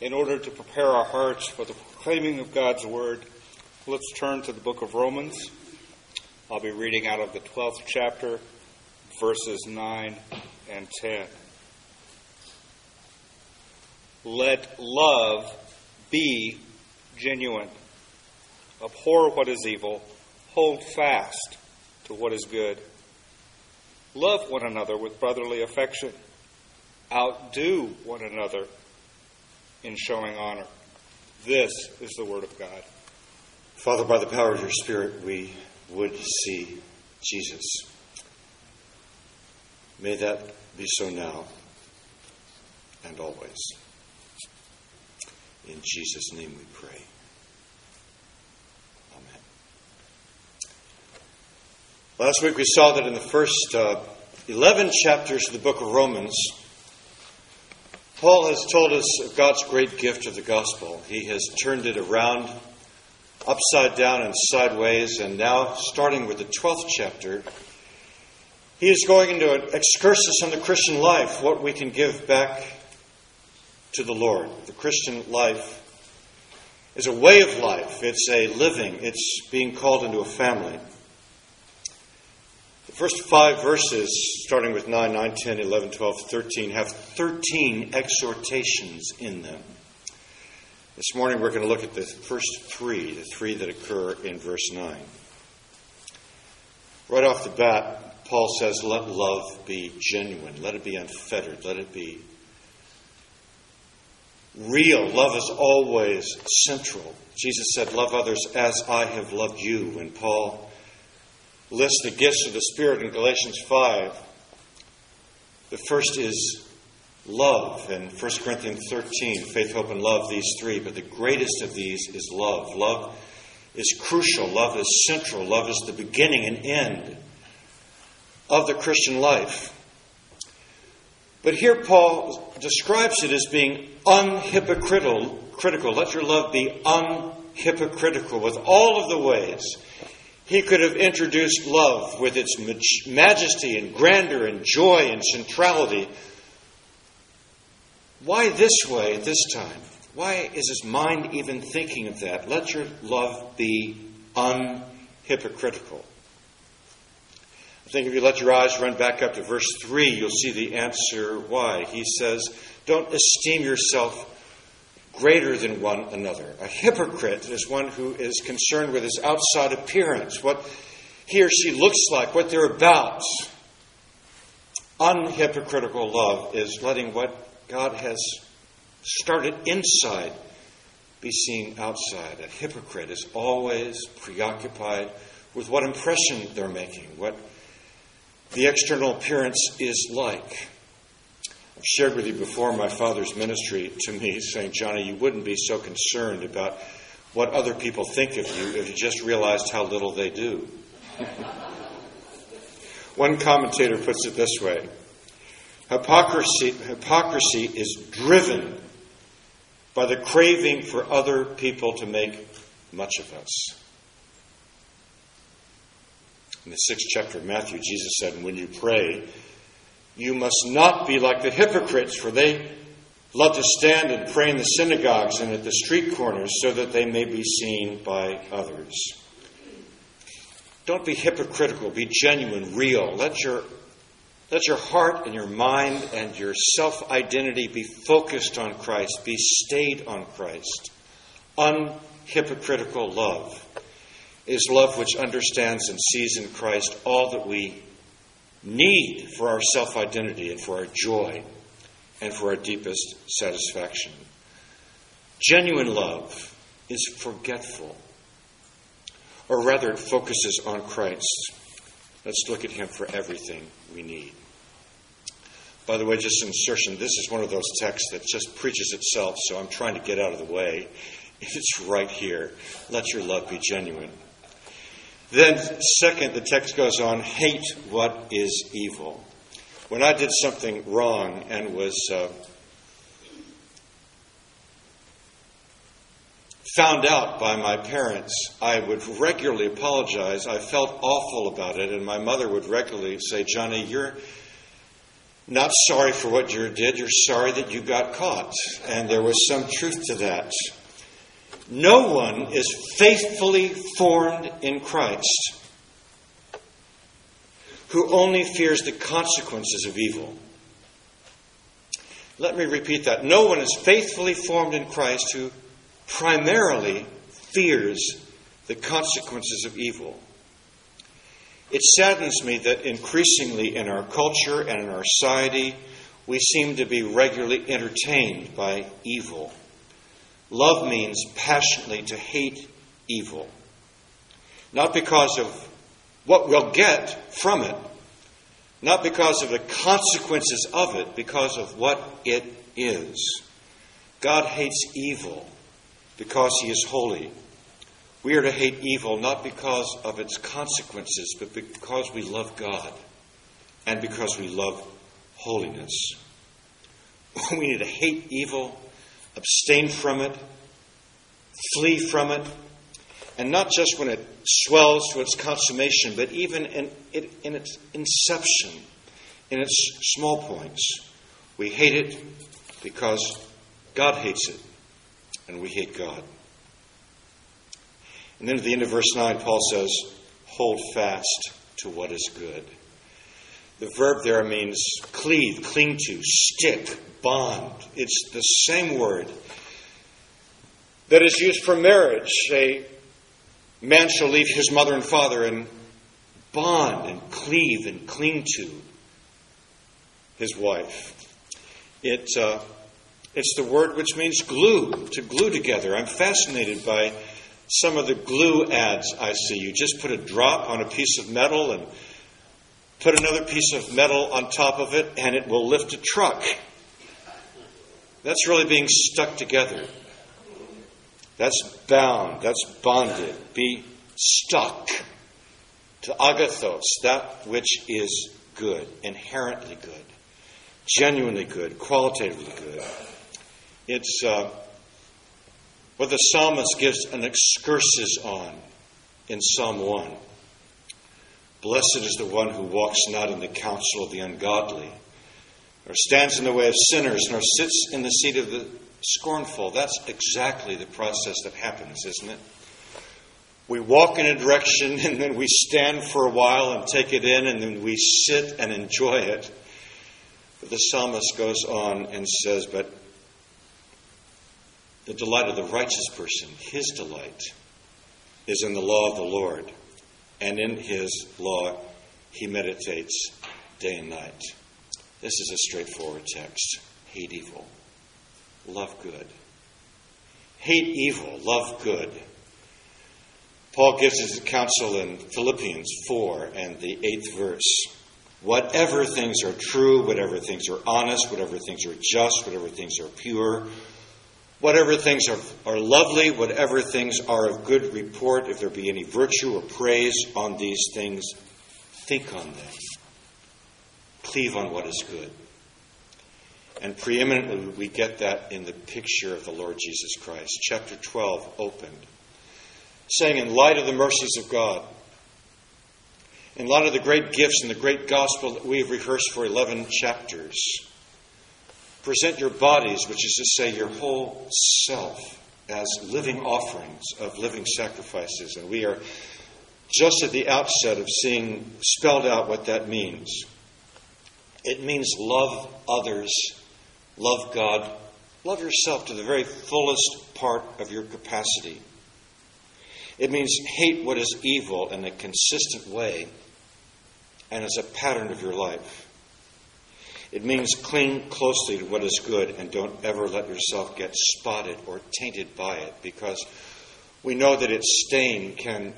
in order to prepare our hearts for the proclaiming of God's Word, let's turn to the book of Romans. I'll be reading out of the 12th chapter, verses 9 and 10. Let love be genuine. Abhor what is evil. Hold fast to what is good. Love one another with brotherly affection. Outdo one another in showing honor. This is the Word of God. Father, by the power of your Spirit, we would see Jesus. May that be so now and always. In Jesus' name we pray. Amen. Last week we saw that in the first uh, 11 chapters of the book of Romans, Paul has told us of God's great gift of the gospel. He has turned it around, upside down and sideways, and now, starting with the 12th chapter, he is going into an excursus on the Christian life, what we can give back to the Lord. The Christian life is a way of life, it's a living, it's being called into a family. First five verses, starting with 9, 9, 10, 11, 12, 13, have 13 exhortations in them. This morning we're going to look at the first three, the three that occur in verse 9. Right off the bat, Paul says, Let love be genuine, let it be unfettered, let it be real. Love is always central. Jesus said, Love others as I have loved you. When Paul lists the gifts of the Spirit in Galatians 5, the first is love. In 1 Corinthians 13, faith, hope, and love, these three. But the greatest of these is love. Love is crucial, love is central, love is the beginning and end of the Christian life. But here Paul describes it as being unhypocritical. Critical. Let your love be unhypocritical with all of the ways he could have introduced love with its majesty and grandeur and joy and centrality. Why this way at this time? Why is his mind even thinking of that? Let your love be unhypocritical. I think if you let your eyes run back up to verse 3, you'll see the answer why. He says, Don't esteem yourself greater than one another. A hypocrite is one who is concerned with his outside appearance, what he or she looks like, what they're about. Unhypocritical love is letting what God has started inside be seen outside. A hypocrite is always preoccupied with what impression they're making, what the external appearance is like. Shared with you before my father's ministry to me, saying, Johnny, you wouldn't be so concerned about what other people think of you if you just realized how little they do. One commentator puts it this way hypocrisy, hypocrisy is driven by the craving for other people to make much of us. In the sixth chapter of Matthew, Jesus said, when you pray, you must not be like the hypocrites, for they love to stand and pray in the synagogues and at the street corners so that they may be seen by others. Don't be hypocritical, be genuine, real. Let your, let your heart and your mind and your self identity be focused on Christ, be stayed on Christ. Unhypocritical love is love which understands and sees in Christ all that we need for our self identity and for our joy and for our deepest satisfaction. Genuine love is forgetful, or rather, it focuses on Christ. Let's look at Him for everything we need. By the way, just an insertion this is one of those texts that just preaches itself, so I'm trying to get out of the way. It's right here. Let your love be genuine. Then, second, the text goes on hate what is evil. When I did something wrong and was uh, found out by my parents, I would regularly apologize. I felt awful about it, and my mother would regularly say, Johnny, you're. not sorry for what you did, you're sorry that you got caught. And there was some truth to that. No one is faithfully formed in Christ who only fears the consequences of evil. Let me repeat that. No one is faithfully formed in Christ who primarily fears the consequences of evil. It saddens me that increasingly in our culture and in our society, we seem to be regularly entertained by evil. Love means passionately to hate evil. Not because of what we'll get from it, not because of the consequences of it, because of what it is. God hates evil because he is holy. We are to hate evil not because of its consequences, but because we love God and because we love holiness. We need to hate evil, abstain from it, flee from it, and not just when it swells to its consummation, but even in, in its inception, in its small points. We hate it because God hates it, and we hate God. And then at the end of verse 9, Paul says, Hold fast to what is good. The verb there means cleave, cling to, stick, bond. It's the same word that is used for marriage. A man shall leave his mother and father and bond and cleave and cling to his wife. It, uh, it's the word which means glue, to glue together. I'm fascinated by some of the glue ads I see. You just put a drop on a piece of metal and put another piece of metal on top of it, and it will lift a truck. That's really being stuck together. That's bound, that's bonded. Be stuck to agathos, that which is good, inherently good, genuinely good, qualitatively good. It's. Uh, what the psalmist gives an excursus on in Psalm 1. Blessed is the one who walks not in the counsel of the ungodly, or stands in the way of sinners, nor sits in the seat of the scornful. That's exactly the process that happens, isn't it? We walk in a direction and then we stand for a while and take it in and then we sit and enjoy it. But the psalmist goes on and says, But the delight of the righteous person, his delight, is in the law of the Lord, and in his law he meditates day and night. This is a straightforward text. Hate evil, love good. Hate evil, love good. Paul gives his counsel in Philippians 4 and the eighth verse. Whatever things are true, whatever things are honest, whatever things are just, whatever things are pure, Whatever things are, are lovely, whatever things are of good report, if there be any virtue or praise on these things, think on them. Cleave on what is good. And preeminently, we get that in the picture of the Lord Jesus Christ. Chapter 12 opened, saying, In light of the mercies of God, in light of the great gifts and the great gospel that we have rehearsed for 11 chapters, Present your bodies, which is to say your whole self, as living offerings of living sacrifices. And we are just at the outset of seeing spelled out what that means. It means love others, love God, love yourself to the very fullest part of your capacity. It means hate what is evil in a consistent way and as a pattern of your life. It means cling closely to what is good and don't ever let yourself get spotted or tainted by it because we know that its stain can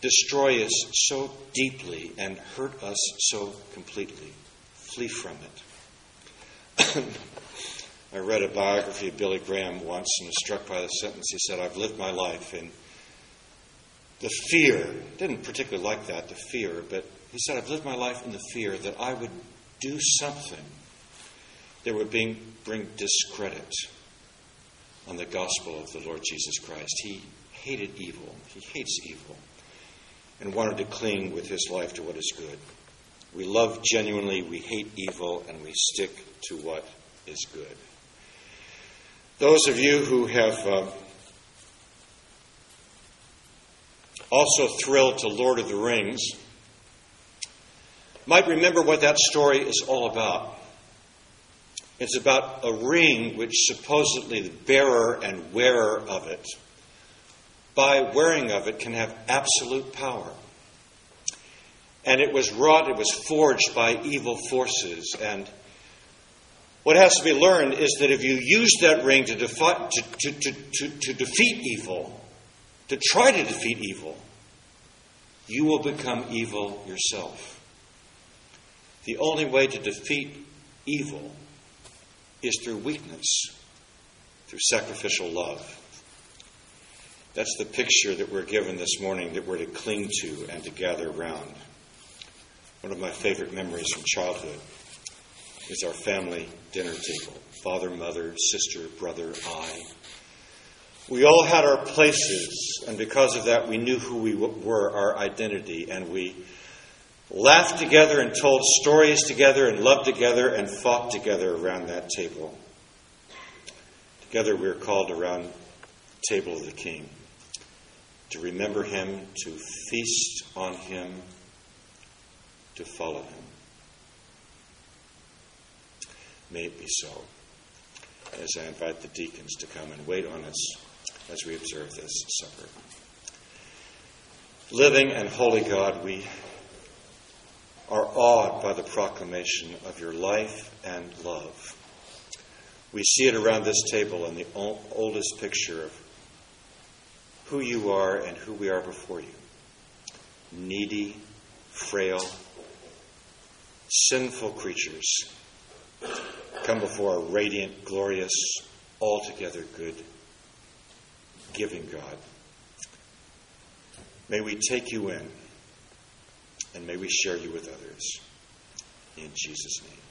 destroy us so deeply and hurt us so completely. Flee from it. I read a biography of Billy Graham once and was struck by the sentence. He said, I've lived my life in the fear, didn't particularly like that, the fear, but he said, I've lived my life in the fear that I would do something that would bring, bring discredit on the gospel of the Lord Jesus Christ. He hated evil, he hates evil, and wanted to cling with his life to what is good. We love genuinely, we hate evil, and we stick to what is good. Those of you who have uh, also thrilled to Lord of the Rings might remember what that story is all about. It's about a ring which supposedly the bearer and wearer of it, by wearing of it, can have absolute power. And it was wrought, it was forged by evil forces. And what has to be learned is that if you use that ring to, defi- to, to, to, to defeat evil, to try to defeat evil, you will become evil yourself. The only way to defeat evil is through weakness, through sacrificial love. That's the picture that we're given this morning that we're to cling to and to gather around. One of my favorite memories from childhood is our family dinner table father, mother, sister, brother, I. We all had our places, and because of that, we knew who we were, our identity, and we laughed together and told stories together and loved together and fought together around that table. Together we are called around the table of the King to remember him, to feast on him, to follow him. May it be so. As I invite the deacons to come and wait on us as we observe this supper. Living and holy God, we are awed by the proclamation of your life and love. We see it around this table in the oldest picture of who you are and who we are before you needy, frail, sinful creatures come before a radiant, glorious, altogether good, giving God. May we take you in and may we share you with others. In Jesus' name.